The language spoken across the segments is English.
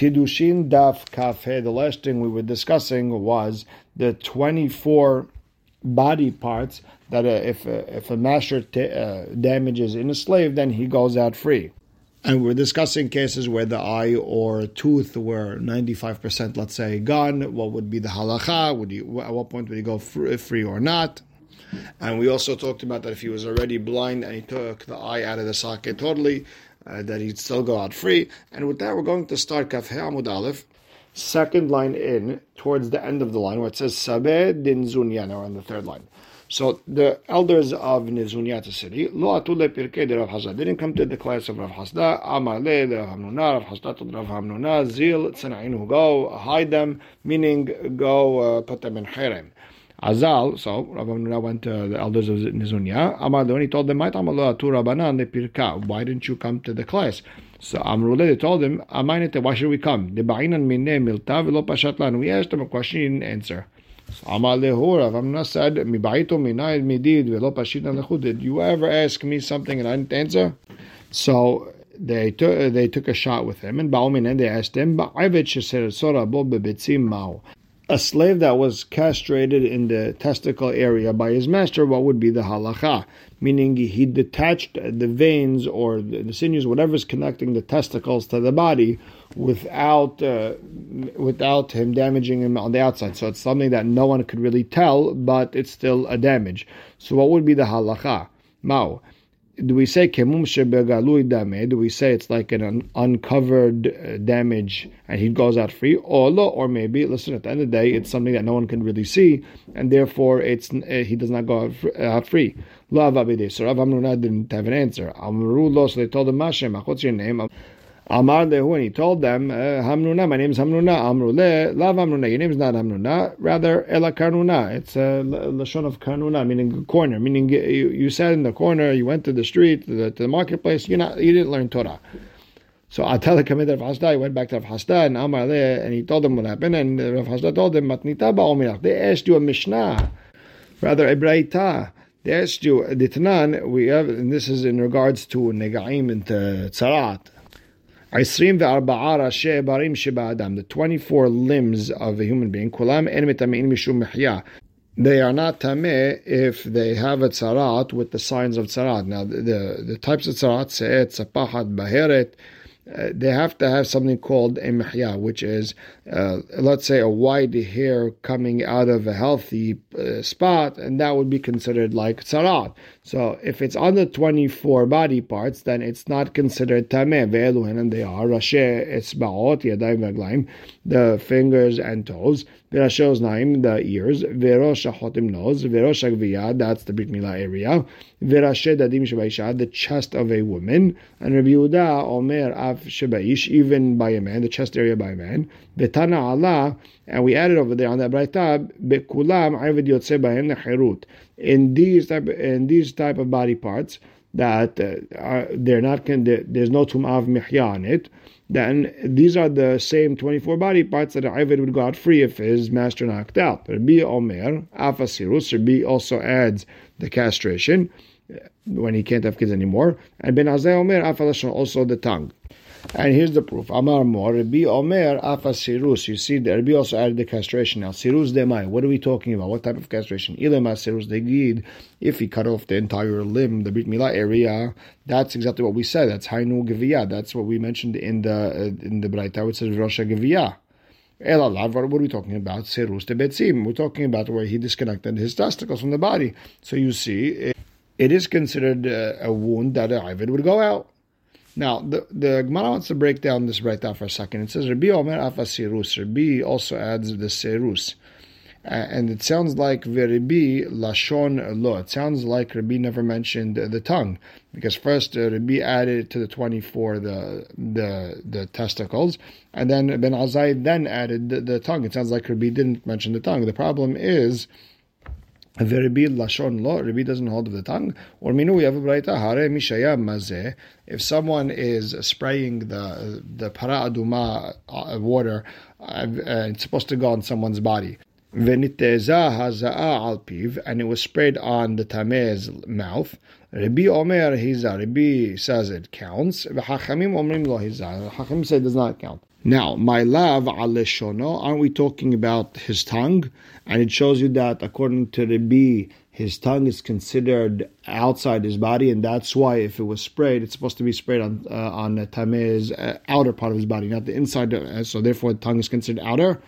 Kiddushin Daf Kafe. The last thing we were discussing was the 24 body parts that uh, if, uh, if a master t- uh, damages in a slave, then he goes out free. And we're discussing cases where the eye or tooth were 95%, let's say, gone. What would be the halacha? Would you, at what point would he go free or not? And we also talked about that if he was already blind and he took the eye out of the socket totally, uh, that he'd still go out free. And with that, we're going to start Kaf Amud Aleph, second line in, towards the end of the line, where it says Sabeh din Zunya, on the third line. So the elders of Nizunyata city, Lo atule pirkei de Rav Hasda, didn't come to the class of Rav Hasda, Amale de Rav Hamnuna, Rav Hasda to Rav Hamnuna, Zil, Tzanainu, go hide them, meaning go uh, put them in harem. Azal, so Rav Hamnuna went to the elders of Nizunya, Amar when he told them, Why didn't you come to the class? So Amrule, they told him, why should we come? We asked him a question, he didn't answer. Amar lehu, Rav Amna said, "Mibaito minayid midid velo pashita lechu." Did you ever ask me something and I didn't answer? So they took they took a shot with him, and and they asked him, a slave that was castrated in the testicle area by his master, what would be the halacha? Meaning he detached the veins or the sinews, whatever is connecting the testicles to the body, without uh, without him damaging him on the outside. So it's something that no one could really tell, but it's still a damage. So what would be the halacha? Mao do we say kemum shebegalui dame? Do we say it's like an uncovered uh, damage and he goes out free? Or lo, or maybe listen at the end of the day it's something that no one can really see and therefore it's uh, he does not go out free. Lo avabide. So Rav Hamnuna didn't have an answer. Amru lo. So they told him Mashem, what's your name? Amar lehu, and he told them, uh, Hamnuna, my name is Hamnuna. Amrule, lav Hamnuna, your name is not Hamnuna, rather Ela Karnuna. It's a lashon of Karnuna, meaning corner, meaning you, you sat in the corner, you went to the street, to the, to the marketplace, you not, you didn't learn Torah. So Atala to Rav Hasda, he went back to Rav Hasda, and Amar le, and he told them what happened, and Rav Hasda told him, Matnita ba'omirach, they asked you a Mishnah, rather a Braita. They asked you, Ditnan, we have, and this is in regards to Negaim and Tzarat. The 24 limbs of a human being. They are not tameh if they have a tzarat with the signs of tzarat. Now, the, the, types of tzarat, se'et, sapahat, baheret, uh, they have to have something called a mihya, which is, uh, let's say, a white hair coming out of a healthy uh, spot, and that would be considered like tzarat. So if it's under 24 body parts, then it's not considered tameh. Ve'eluhen, and they are rashe etzbaot, yadayim the fingers and toes. Ve'rashe oznaim, the ears. Ve'rosh achotim nose. Agviyah, that's the Brit Milah area. Ve'rashe dadim the chest of a woman. And Rabbi Yehuda omer av shabaish, even by a man, the chest area by a man. Ve'tana Allah, and we added over there on that braita, be'kulam ayvid yotze in these type in these type of body parts that uh, are, they're not there's no tum'av mihya on it. Then these are the same 24 body parts that Ivid would go out free if his master knocked out. Rabbi Omer, Afasirus, Rabbi also adds the castration uh, when he can't have kids anymore. And Ben Azai Omer, Afalashon, also the tongue. And here's the proof. Amar Mor, Rabbi Omer, Afa Sirus. You see, the Rabbi also added the castration. Now, Sirus Demai, what are we talking about? What type of castration? Ilema Sirus Degid. If he cut off the entire limb, the Brit Milah area, that's exactly what we said. That's Hainu Geviyah. That's what we mentioned in the uh, in the Braita, which says Rosh Geviyah. Elalav, what are we talking about? Serus Tebetzim. We're talking about where he disconnected his testicles from the body. So you see, it, it is considered uh, a wound that a Ivid would go out. Now, the, the Gemara wants to break down this right now for a second. It says, Rabbi Omer Afa Sirus. Rabbi also adds the Serus. Uh, and it sounds like Veribi Lashon Lo. It sounds like Rabbi never mentioned the tongue. Because first uh, Rabbi added to the 24 the the the testicles. And then Ben Azai then added the, the tongue. It sounds like Rabbi didn't mention the tongue. The problem is Rabbi lashon lo. Rabbi doesn't hold of the tongue. Or minu we have a brayta hare mishaya mazeh. If someone is spraying the the para aduma uh, water, uh, it's supposed to go on someone's body. Veniteza haza'a al and it was sprayed on the tameh's mouth. Rabbi Omer hiza. Rabbi says it counts. V'hachamim omrim lo hiza. Hachamim say it does not count. Now, my love aleshono, aren't we talking about his tongue? And it shows you that according to the Rabbi, his tongue is considered outside his body, and that's why if it was sprayed, it's supposed to be sprayed on uh, on Tameh's uh, outer part of his body, not the inside. Uh, so therefore, the tongue is considered outer.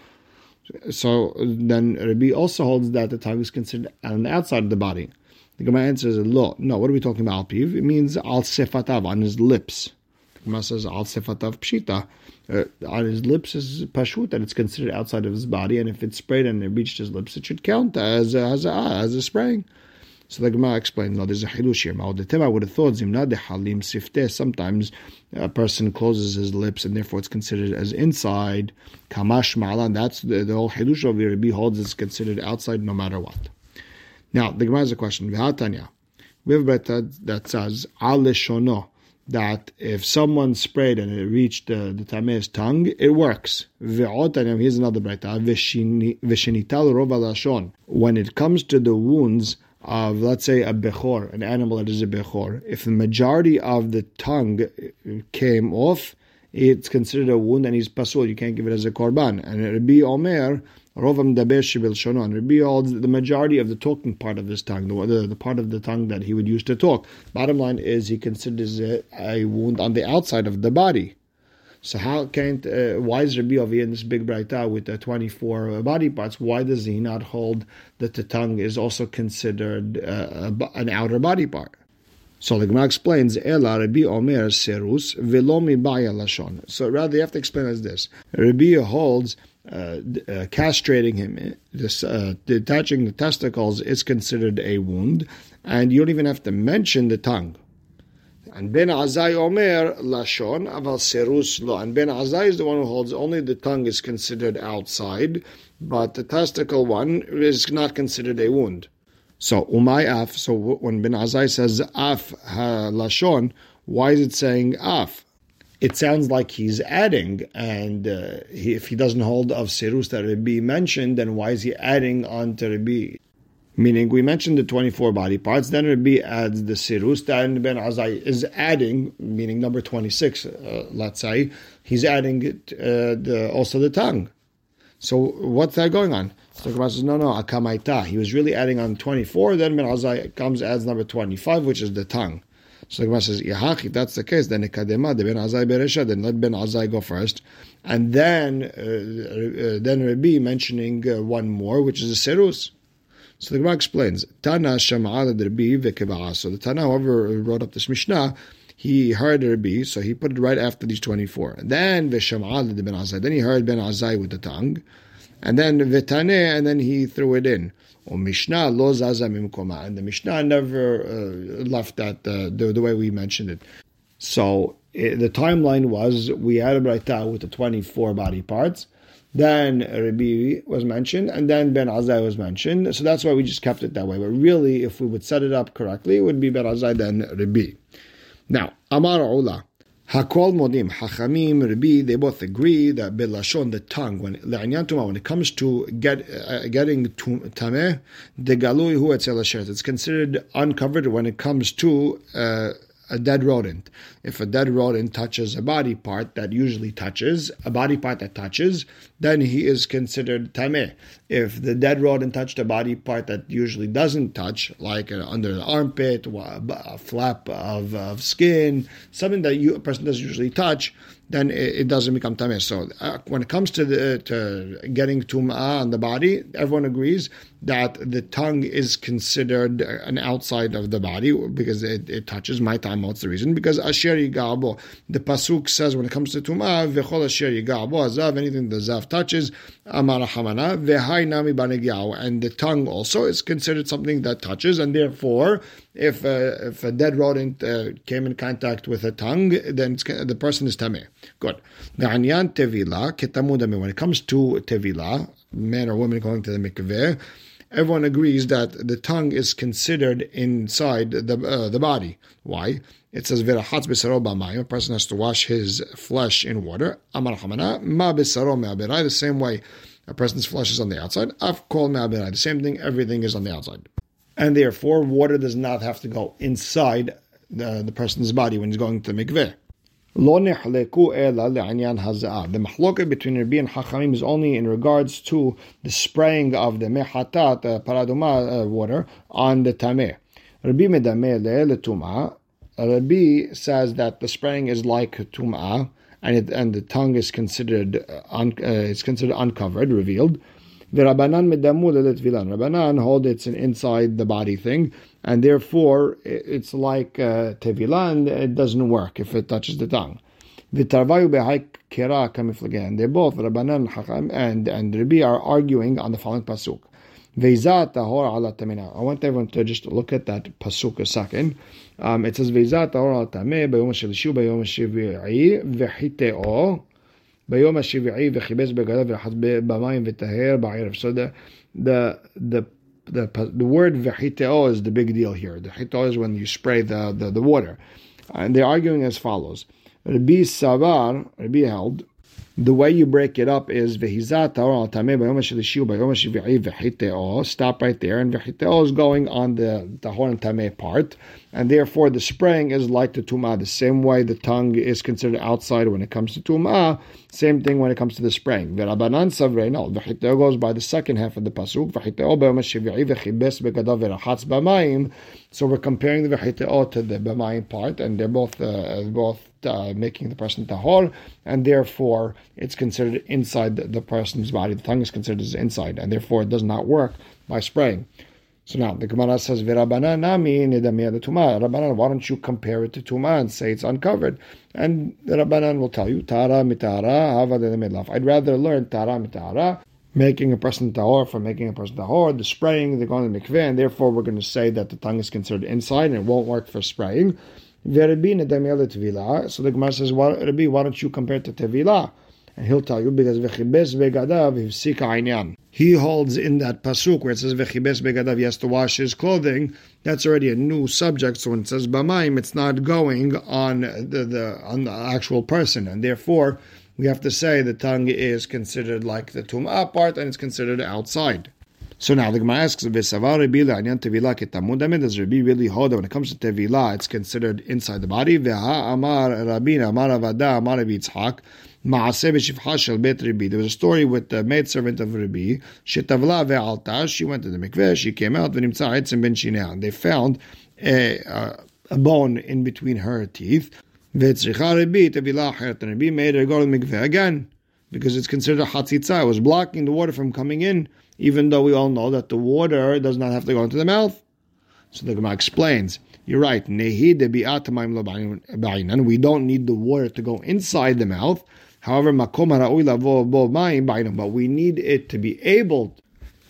So then Rabbi also holds that the tongue is considered on the outside of the body. The Gemara answers, "Lo, no. What are we talking about? Piv? It means al sefatav on his lips." The Gemara says al sefatav pshita uh, on his lips is pashut, that it's considered outside of his body, and if it's sprayed and it reached his lips, it should count as a, as a, as a spraying. So the Gemara explains, no, there's a hilush here. I would have thought zimna de halim sifteh. Sometimes a person closes his lips and therefore it's considered as inside. Kamash ma'alan. That's the, the whole hilush of Rabbi holds it's considered outside no matter what. Now the Gemara has a question. V'hatanya. We have a that says al shono that if someone sprayed and it reached uh, the, the Tameh's tongue, it works. Here's another brayta. When it comes to the wounds of, let's say, a bechor, an animal that is a bechor, if the majority of the tongue uh, came off, it's considered a wound and he's pasul. You can't give it as a korban. And Rabbi Omer, Rovam Daber Shibil Shonon. Rabbi holds the majority of the talking part of his tongue, the, the, part of the tongue that he would use to talk. Bottom line is he considers it a wound on the outside of the body. So how can't uh, why is Rabbi over in this big brayta with the twenty four body parts? Why does he not hold that the tongue is also considered uh, an outer body part? So the Gemara explains, Ela Rabbi Omer serus velomi baya lashon. So rather, you have to explain as this: Rabbi holds uh, uh, castrating him, this, uh, detaching the testicles is considered a wound, and you don't even have to mention the tongue. And Ben Azai Omer Lashon Aval Serus Lo. And Ben Azai is the one who holds only the tongue is considered outside, but the testicle one is not considered a wound. So Umay Af. So when Ben Azai says Af Lashon, why is it saying Af? It sounds like he's adding, and uh, he, if he doesn't hold of Sirus that Rabbi mentioned, then why is he adding on to Rabbi? Meaning, we mentioned the 24 body parts, then Rabbi adds the Sirus, then Ben Azai is adding, meaning number 26, uh, let's say, he's adding it, uh, the, also the tongue. So what's that going on? So Gemara says, no, no, akamaita. He was really adding on 24, then Ben Azai comes, adds number 25, which is the tongue. So the Gemara says, Yahachi, that's the case, then Ekadema, the Ben Azai Beresha, then let Ben Azai go first. And then, uh, uh, then Rabbi mentioning uh, one more, which is a Serus. So the Gemara explains, Tana Shama'al Rabbi Vekeba'ah. So the Tana, whoever wrote up this Mishnah, he heard Rabbi, so he put it right after these 24. And then Veshama'al Ben Azai. Then he heard Ben Azai with the tongue. And then Vetane, and then he threw it in. Or Mishnah lo zaza mimkoma, and the Mishnah never uh, left that uh, the, the way we mentioned it. So it, the timeline was we had a brayta with the twenty four body parts. Then Rabbi was mentioned, and then Ben Azai was mentioned. So that's why we just kept it that way. But really, if we would set it up correctly, it would be Ben Azai then Rabbi. Now, Amar Ula. Hakol modim, Hachamim, Rabbi, they both agree that belashon, the tongue, when when it comes to get uh, getting tameh, the galui hu it's considered uncovered when it comes to uh, a dead rodent. If a dead rodent touches a body part that usually touches, a body part that touches, then he is considered tameh. If the dead rodent touched a body part that usually doesn't touch, like under the armpit, a flap of, of skin, something that you, a person doesn't usually touch, then it, doesn't become tameh. So uh, when it comes to the to getting tum'ah on the body, everyone agrees that the tongue is considered an outside of the body because it, it touches my time. What's the reason? Because asher yigabo, the pasuk says when it comes to tum'ah, v'chol asher yigabo azav, anything the zav touches, amar hamana, v'hai nami and the tongue also is considered something that touches, and therefore if uh, if a dead rodent uh, came in contact with a tongue, then the person is tameh. Good. Ketamudami. When it comes to tevila, man or woman going to the mikveh, everyone agrees that the tongue is considered inside the uh, the body. Why? It says v'rachatz b'saro A person has to wash his flesh in water. Amar ma The same way a person's flesh is on the outside. Af kol me'aberai. The same thing. Everything is on the outside and therefore water does not have to go inside the, the person's body when he's going to the mikveh. The mahloket between Rabbi and Hachamim is only in regards to the spraying of the mehatat, uh, paraduma uh, water, on the tameh. Rabbi medameh Rabbi says that the spraying is like tum'ah, and it, and the tongue is considered uh, un, uh, it's considered uncovered, revealed. The Rabbanan medamu le'letvilan. Rabbanan hold it's an inside the body thing, and therefore it's like uh, tevilah, it doesn't work if it touches the tongue. V'tarvayu behai kera kamiflagan. They're both Rabbanan Hakam and and Rabbi are arguing on the following pasuk. I want everyone to just look at that pasuk a second. Um, it says Veizat tahor ala tameh bayom shalishu bayom shivii v'chiteo ביום השבעי וכיבס בגדיו ורחץ במים וטהר בערב. So the, the, the, the, the word v'chiteo is the big deal here. The chiteo is when you spray the, the, the water. And they're arguing as follows. Rabbi Savar, Rabbi held, the way you break it up is vehizat al. Stop right there, and vehiteo is going on the the horn tameh part, and therefore the spraying is like the tumah. The same way the tongue is considered outside when it comes to tumah, same thing when it comes to the spraying. V'rabanan savrei no. Vehiteo goes by the second half of the pasuk. Vehiteo bayom shvi'i vechibes begadav verachatz b'mayim. So we're comparing the vehiteo to the b'mayim part, and they're both uh, both uh, making the person tahor, and therefore it's considered inside the, the, person's body. The tongue is considered as inside, and therefore it does not work by spraying. So now the Gemara says, "V'Rabbanan nami the tuma." Rabbanan, why don't you compare it to tuma and say it's uncovered? And the Rabbanan will tell you, "Tara mitara hava medlaf." I'd rather learn tara mitara, making a person tahor from making a person tahor, the spraying, they're going to mikveh, and therefore we're going to say that the tongue is considered inside and it won't work for spraying. So the Gemara says, why, Rabbi, why don't you compare to Tevilah? And he'll tell you because. He holds in that pasuk where it says v'chibes begadav, he has to wash his clothing. That's already a new subject. So when it says b'mayim, it's not going on the, the on the actual person, and therefore we have to say the tongue is considered like the tum'ah part, and it's considered outside. So now the Gemara asks, "V'savar Rabbi le'anyan tevila ketamud Does Rabbi really hold that when it comes to tevila, it's considered inside the body? Ve'ha amar Rabina amar Avada amar Rabbi Yitzchak. There was a story with the maidservant of Rabbi. She went to the mikveh. She came out. Shinei. They found a, a bone in between her teeth. Rabbi. And made her go to the mikveh again because it's considered a hatzitza. It was blocking the water from coming in even though we all know that the water does not have to go into the mouth. So the Gemara explains, you're right, we don't need the water to go inside the mouth. However, but we need it to be able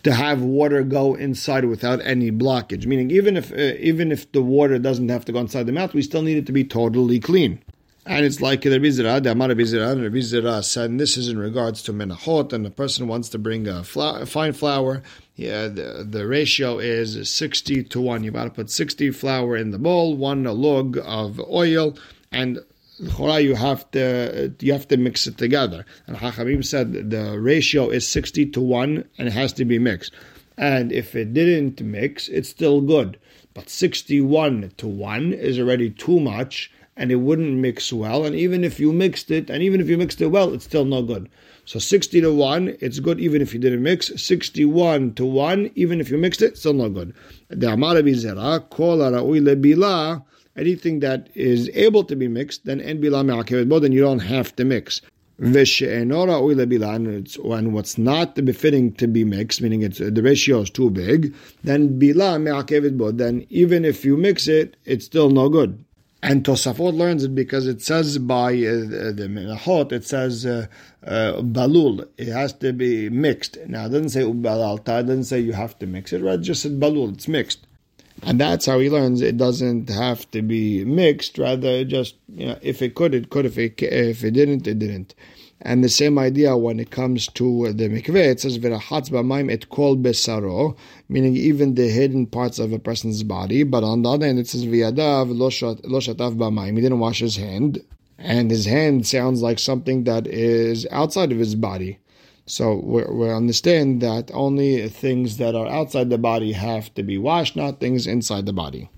to have water go inside without any blockage. Meaning, even if uh, even if the water doesn't have to go inside the mouth, we still need it to be totally clean. And it's like the Bizra, the Amar Bizra, and Bizra said, and this is in regards to menachot, and the person wants to bring a, a fine flour. Yeah, the, the ratio is 60 to 1. You've got to put 60 flour in the bowl, one log of oil, and you have to you have to mix it together. And Hachamim said the ratio is 60 to 1 and it has to be mixed. And if it didn't mix, it's still good. But 61 to 1 is already too much and it wouldn't mix well. And even if you mixed it, and even if you mixed it well, it's still no good. So 60 to 1, it's good even if you didn't mix. 61 to 1, even if you mixed it, still no good. Anything that is able to be mixed, then en bila then you don't have to mix. And what's not befitting to be mixed, meaning it's the ratio is too big, then bila then even if you mix it, it's still no good. And Tosafot learns it because it says by uh, the Menachot, it says uh, uh, balul. It has to be mixed. Now, it doesn't say ubalalta, it doesn't say you have to mix it, right? Just said balul, it's mixed. And that's how he learns it doesn't have to be mixed, rather just, you know, if it could, it could. If it, if it didn't, it didn't. And the same idea when it comes to the mikveh, it says v'rachatz b'mayim et kol besaro, meaning even the hidden parts of a person's body. But on the other hand, it says v'yadav lo shatav b'mayim. He didn't wash his hand, and his hand sounds like something that is outside of his body. So we, we understand that only things that are outside the body have to be washed, not things inside the body.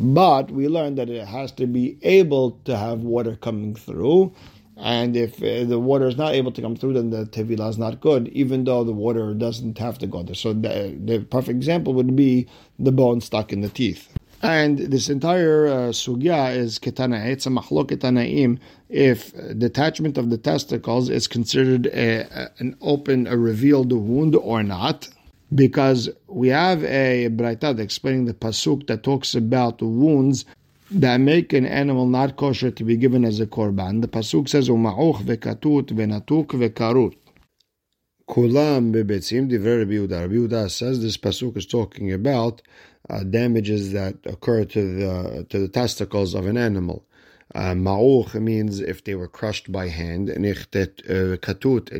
But we learned that it has to be able to have water coming through. And if uh, the water is not able to come through, then the tevilah is not good, even though the water doesn't have to go there. So the, the perfect example would be the bone stuck in the teeth. And this entire uh, sugya is ketana. It's a ketanaim if detachment of the testicles is considered a, a, an open, a revealed wound or not. Because we have a braita explaining the pasuk that talks about wounds that make an animal not kosher to be given as a korban. The pasuk says uma'uch vekatut venatuk vekarut. Kulam bebetzim divrei Rabbi Yehuda. Rabbi Yehuda says this pasuk is talking about uh, damages that occur to the to the testicles of an animal. Uh, ma'uch means if they were crushed by hand. Uh, katut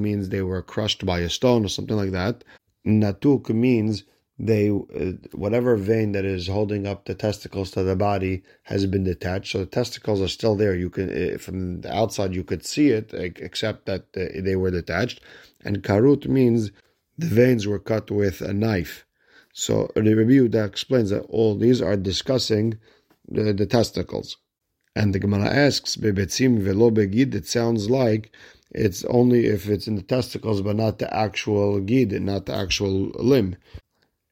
means they were crushed by a stone or something like that. Natuk means they uh, whatever vein that is holding up the testicles to the body has been detached. So the testicles are still there. You can uh, from the outside you could see it, except that uh, they were detached. And karut means the veins were cut with a knife. So the review that explains that all these are discussing the, the testicles. And the Gemara asks, Bebetzim velo begid, it sounds like it's only if it's in the testicles, but not the actual gid, not the actual limb.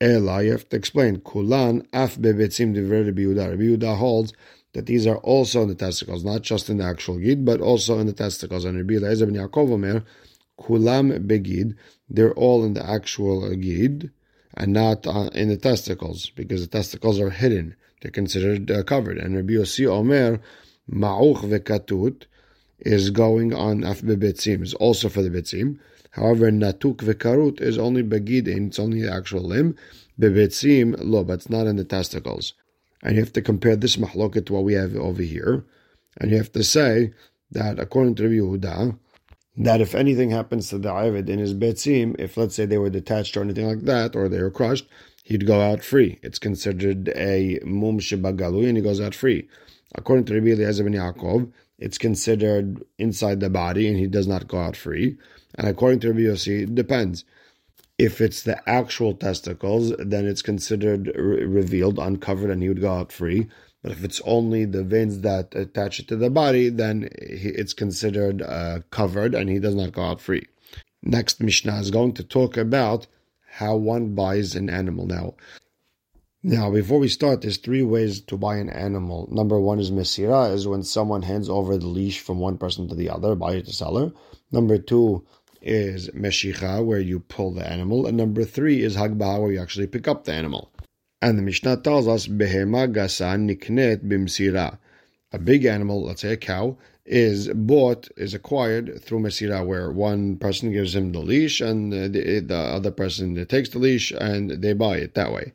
Ela, you have to explain, Kulan af bebetzim divrei Rabbi Yehuda. Rabbi Yehuda holds that these are also in the testicles, not just in the actual gid, but also in the testicles. And Rabbi Eliezer ben Yaakov Omer, Kulam begid, they're all in the actual gid and not uh, in the testicles, because the testicles are hidden. They're considered uh, covered. And Rabbi Yossi Omer, Ma'uch vekatut, is going on af bebetzim, is also for the betzim. However, natuk vekarut is only begidin, it's only the actual limb. Bebetzim, lo, but it's not in the testicles. And you have to compare this mahloket to what we have over here. And you have to say that according to Rabbi Yehuda, that if anything happens to the Avid in his betzim, if let's say they were detached or anything like that, or they were crushed, he'd go out free. It's considered a mum shebagalu, and he goes out free. According to Rabbi Eliezer ben Yaakov, it's considered inside the body, and he does not go out free. And according to Rabbi Yossi, it depends. If it's the actual testicles, then it's considered re- revealed, uncovered, and he would go out free. But if it's only the veins that attach it to the body, then it's considered uh, covered and he does not go out free. Next Mishnah is going to talk about how one buys an animal. Now, now before we start, there's three ways to buy an animal. Number one is mesira, is when someone hands over the leash from one person to the other, buyer to seller. Number two is meshicha, where you pull the animal, and number three is hagba, where you actually pick up the animal. And the Mishnah tells us, Behema gasan niknet bimsira. A big animal, let's say a cow, is bought, is acquired through mesira, where one person gives him the leash and the, the other person takes the leash and they buy it that way.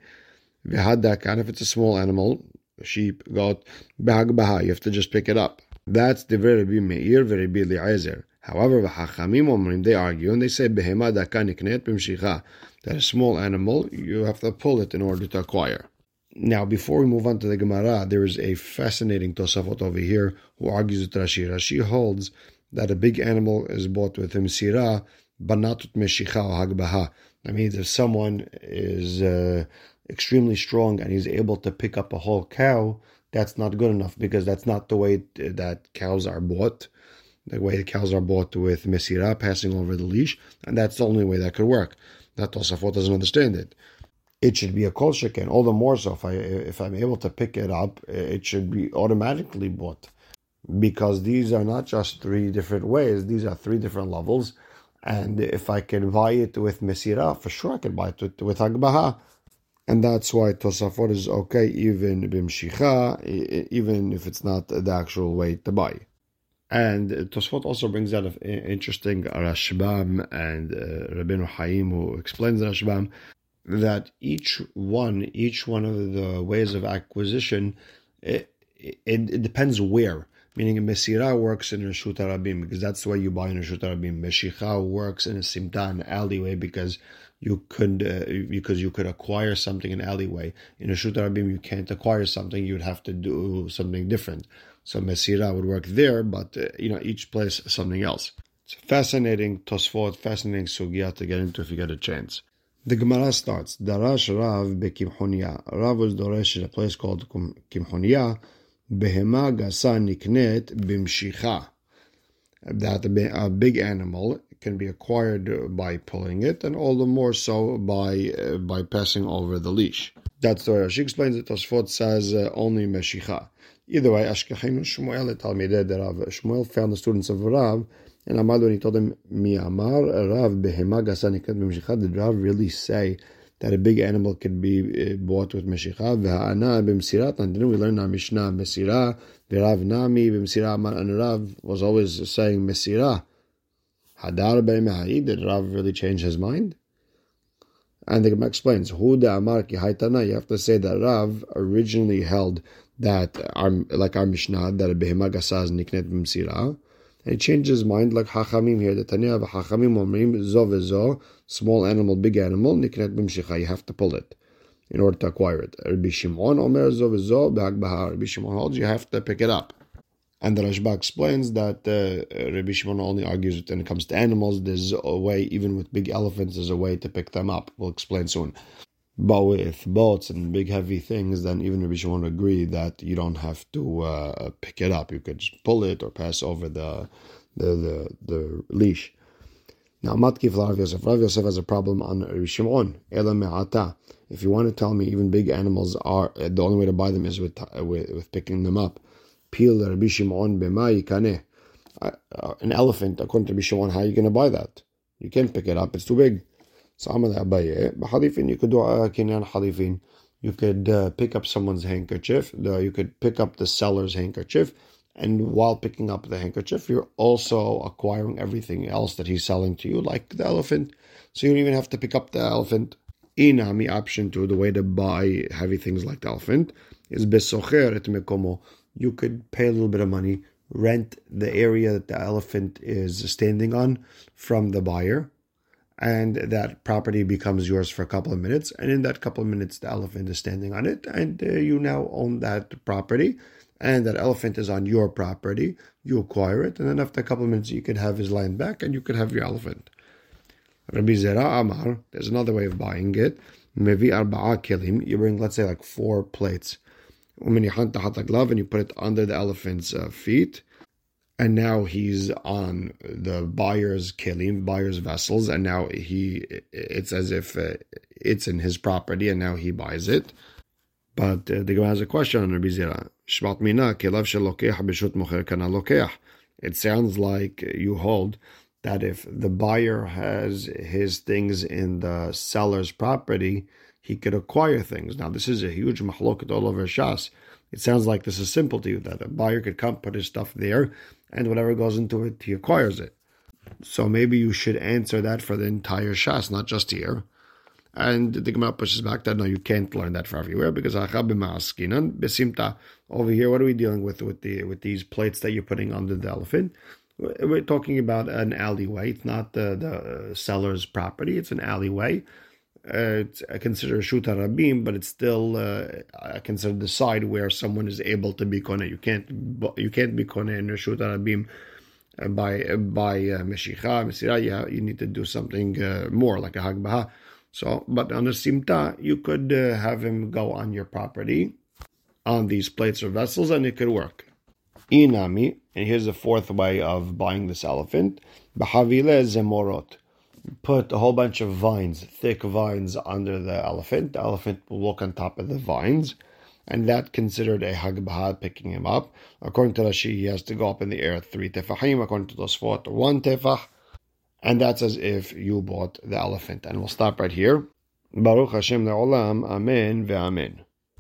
V'hadakan, if it's a small animal, sheep, goat, bahagbaha, you have to just pick it up. That's the very Meir, very Eliezer. However, the they argue and they say behema dakan niknet b'mshicha that a small animal you have to pull it in order to acquire. Now, before we move on to the Gemara, there is a fascinating Tosafot over here who argues with Rashi. Rashi holds that a big animal is bought with him sira, but not with meshicha or hagbaha. That means if someone is uh, extremely strong and he's able to pick up a whole cow, that's not good enough because that's not the way that cows are bought the way the cows are bought with mesira, passing over the leash, and that's the only way that could work. That Tosafot doesn't understand it. It should be a kol sheken, all the more so if I if I'm able to pick it up, it should be automatically bought, because these are not just three different ways; these are three different levels. And if I can buy it with mesira, for sure I can buy it with, with agbaha. And that's why Tosafot is okay even bimshicha, even if it's not the actual way to buy. And Tosfot also brings out an interesting Rashbam and uh, Rabbeinu Haim who explains Rashbam that each one, each one of the ways of acquisition, it, it, it depends where. Meaning, Mesira works in a Reshut Rabim because that's the way you buy in a Reshut Rabim. Meshicha works in a Simta, an alleyway, because you could uh, because you could acquire something in alleyway. In a Reshut Rabim, you can't acquire something; you'd have to do something different. So Mesira would work there, but uh, you know each place something else. It's fascinating Tosfot, fascinating Sugya to get into if you get a chance. The Gemara starts, Darash Rav bekimchonia. Rav was doresh in a place called Kimchonia. Behema gasa niknet bimshicha. That a big animal can be acquired by pulling it, and all the more so by uh, by passing over the leash. That's the way she explains it. Tosfot says uh, only meshicha. Either way, Ashkechim and Shmuel Talmidei Rav. Shmuel found the students of Rav, and Amad when he told them, Mi Amar Rav behema gasa niknet bimshicha. Did Rav really say? that a big animal could be uh, bought with Meshicha. V'ha'ana b'msirat. And then we learn our Mishnah, Mesira, v'rav nami b'msira. And Rav was always saying Mesira. Hadar be'mehai. Did Rav really change his mind? And the Gemara explains, Hu Amar ki haitana. You have to say that Rav originally held that, like our Mishnah, that a behema gasaz niknet b'msira. And he changed his mind like Hachamim here. The Tanya of Hachamim Omrim, Zo small animal, big animal, niknet b'mshicha. You have to pull it in order to acquire it. Rabbi Shimon Omer Zo vezo, b'hagbahar. Rabbi Shimon holds you have to pick it up. And the Rashba explains that uh, Rabbi Shimon only argues when it comes to animals, there's a way, even with big elephants, there's a way to pick them up. We'll explain soon. But with boats and big heavy things, then even Rabbi Shimon agree that you don't have to uh, pick it up. You could just pull it or pass over the the the, the leash. Now, Matkif Rav Yosef. Rav Yosef has a problem on Rabbi Shimon. If you want to tell me even big animals are the only way to buy them is with with, with picking them up. Rabbi Shimon uh, An elephant, according to Rabbi Shimon, how are you going to buy that? You can't pick it up; it's too big. So you could do a Kinyan Halifin. You could uh, pick up someone's handkerchief. You could pick up the seller's handkerchief. And while picking up the handkerchief, you're also acquiring everything else that he's selling to you, like the elephant. So you don't even have to pick up the elephant. Inami option to the way to buy heavy things like the elephant, is besocher et mekomo you could pay a little bit of money, rent the area that the elephant is standing on from the buyer, and that property becomes yours for a couple of minutes. And in that couple of minutes, the elephant is standing on it, and uh, you now own that property. And that elephant is on your property. You acquire it, and then after a couple of minutes, you could have his land back, and you could have your elephant. Rabbi Zera Amar, there's another way of buying it. Mevi arba'a kilim. You bring, let's say, like four plates glove and you put it under the elephant's uh, feet. And now he's on the buyer's kelim, buyer's vessels, and now he it's as if uh, it's in his property, and now he buys it. But uh, the Gemara has a question on Rabbi Zira. Shmat mina kelav b'shut kana. It sounds like you hold that if the buyer has his things in the seller's property, he could acquire things. Now, this is a huge mahlokat all over Shas. It sounds like this is simple to you that a buyer could come, put his stuff there, and whatever goes into it, he acquires it. So maybe you should answer that for the entire Shas, not just here. And the Gemara pushes back that no, you can't learn that for everywhere because besimta over here, what are we dealing with with the with these plates that you're putting under the elephant? We're talking about an alleyway. It's not the the seller's property. It's an alleyway uh, I consider Shuta Rabim, but it's still uh, I consider the side where someone is able to be kone. You can't you can't be kone in Shuta Rabim uh, by by uh, Meshicha Mesira. Yeah, you need to do something uh, more like a Hagbaha. So, but on a Simta, you could uh, have him go on your property on these plates or vessels, and it could work. Inami, and here's the fourth way of buying this elephant. Bahavile zemorot put a whole bunch of vines, thick vines, under the elephant. The elephant will walk on top of the vines, and that considered a hagbahad picking him up. According to Rashi, he has to go up in the air three tefahim. According to Tosfot, one tefah, and that's as if you bought the elephant. And we'll stop right here. Baruch Hashem le'olam, amen ve'amen.